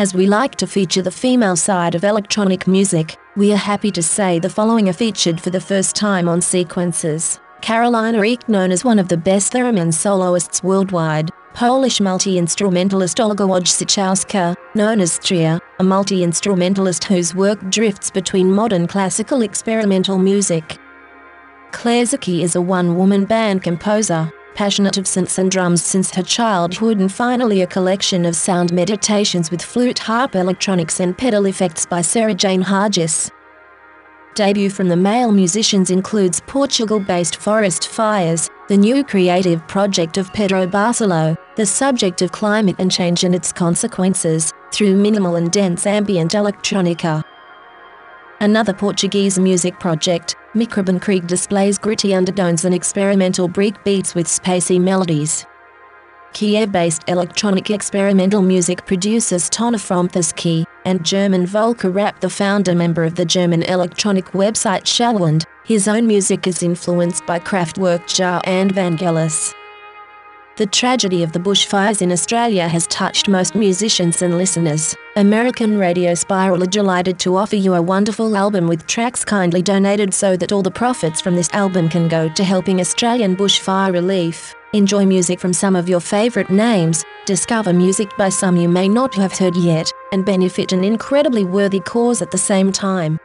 As we like to feature the female side of electronic music, we are happy to say the following are featured for the first time on Sequences. Karolina Rieck, known as one of the best theremin soloists worldwide, Polish multi-instrumentalist Olga Wojciechowska, known as Tria, a multi-instrumentalist whose work drifts between modern classical experimental music. Claire Zaki is a one-woman band composer, passionate of synths and drums since her childhood and finally a collection of sound meditations with flute harp electronics and pedal effects by Sarah Jane Hargis. Debut from the male musicians includes Portugal-based Forest Fires, the new creative project of Pedro Barcelo, the subject of climate and change and its consequences, through minimal and dense ambient electronica. Another Portuguese music project, Microban Krieg displays gritty undertones and experimental break beats with spacey melodies. Kiev-based electronic experimental music producers Tona and German Volker Rapp the founder member of the German electronic website Schallwand, his own music is influenced by Kraftwerk Jarre and Vangelis. The tragedy of the bushfires in Australia has touched most musicians and listeners. American Radio Spiral are delighted to offer you a wonderful album with tracks kindly donated so that all the profits from this album can go to helping Australian bushfire relief. Enjoy music from some of your favorite names, discover music by some you may not have heard yet, and benefit an incredibly worthy cause at the same time.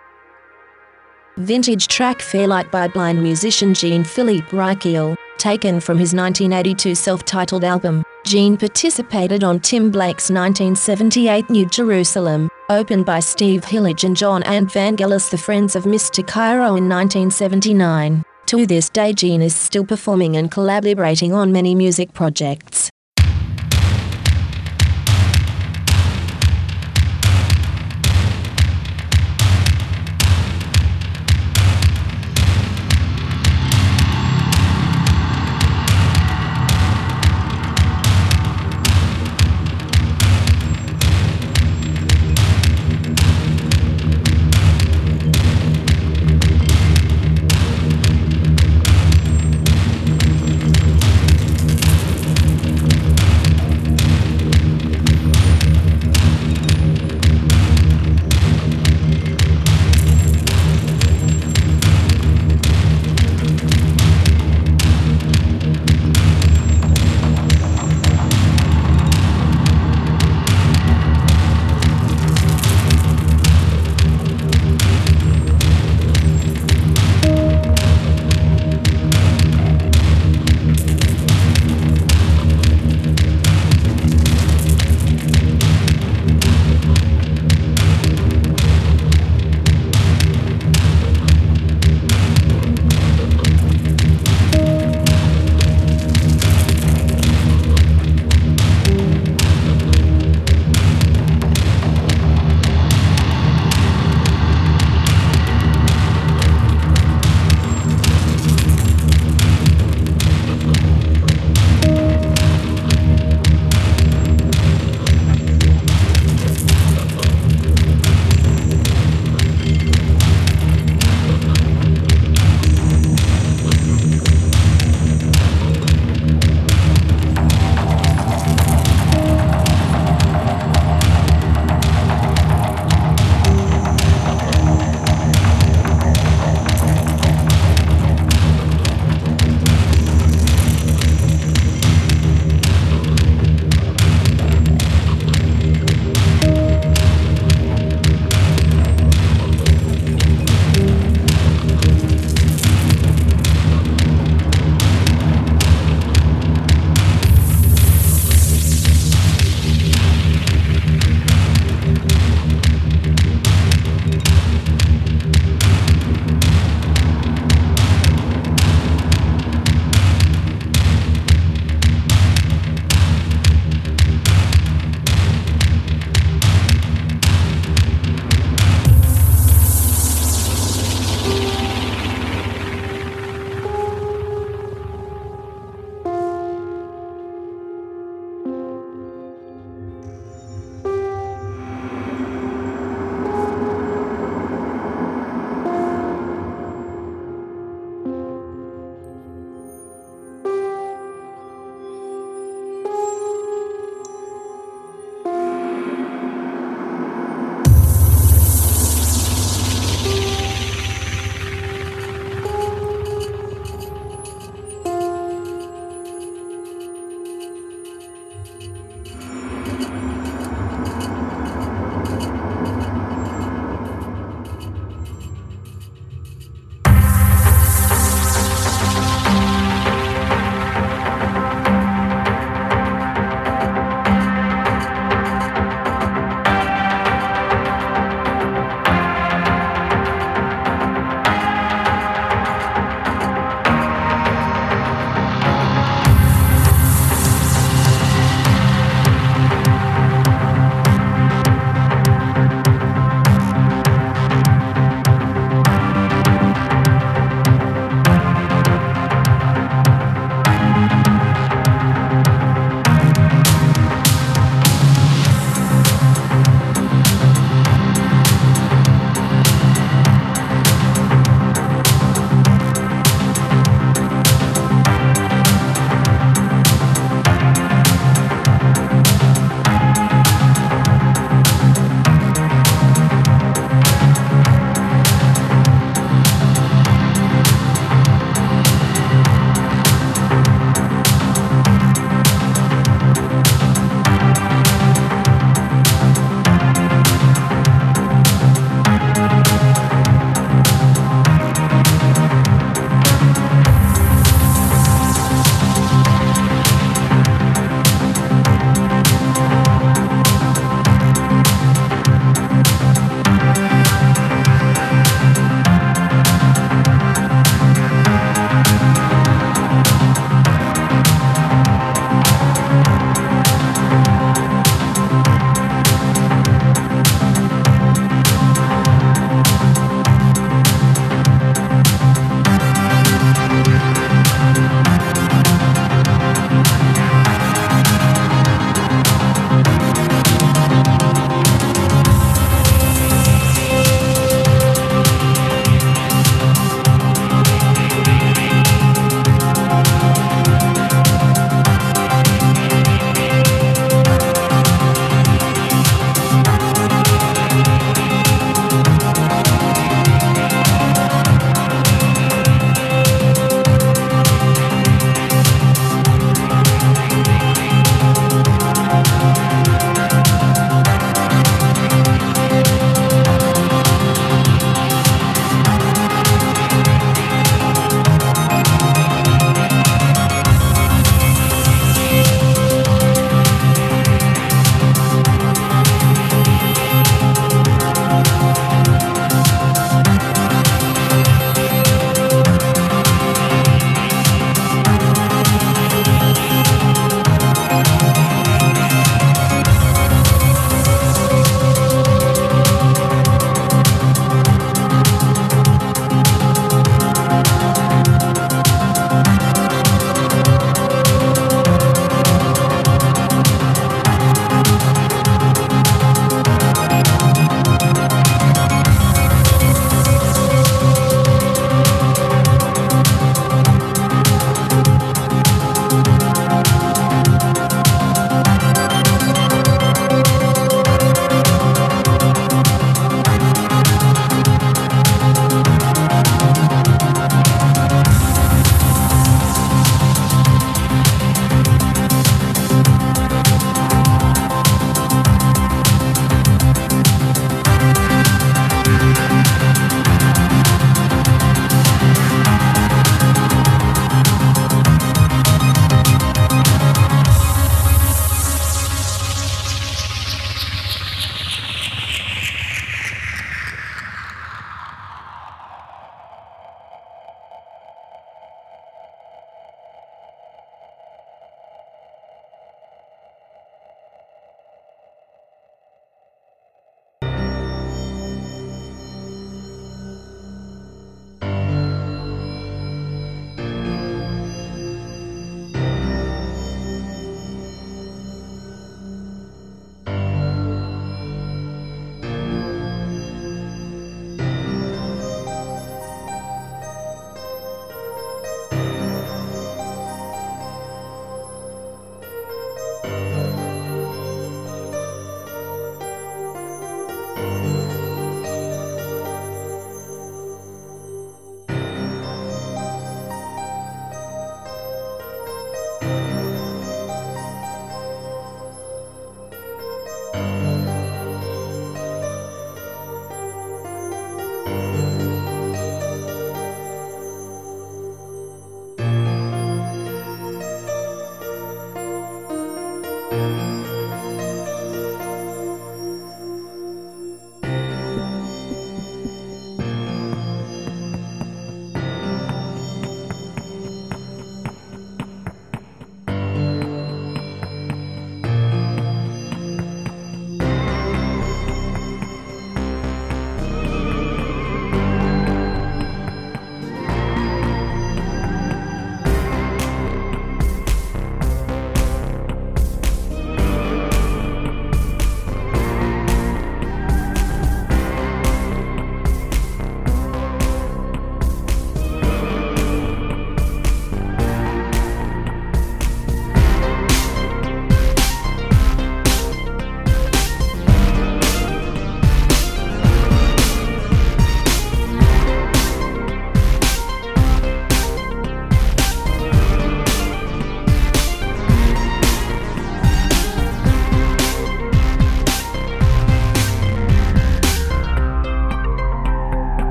Vintage track Fairlight by blind musician Jean-Philippe Rykiel, taken from his 1982 self-titled album. Jean participated on Tim Blake's 1978 New Jerusalem, opened by Steve Hillage and Jon and Vangelis the Friends of Mr. Cairo in 1979. To this day Jean is still performing and collaborating on many music projects.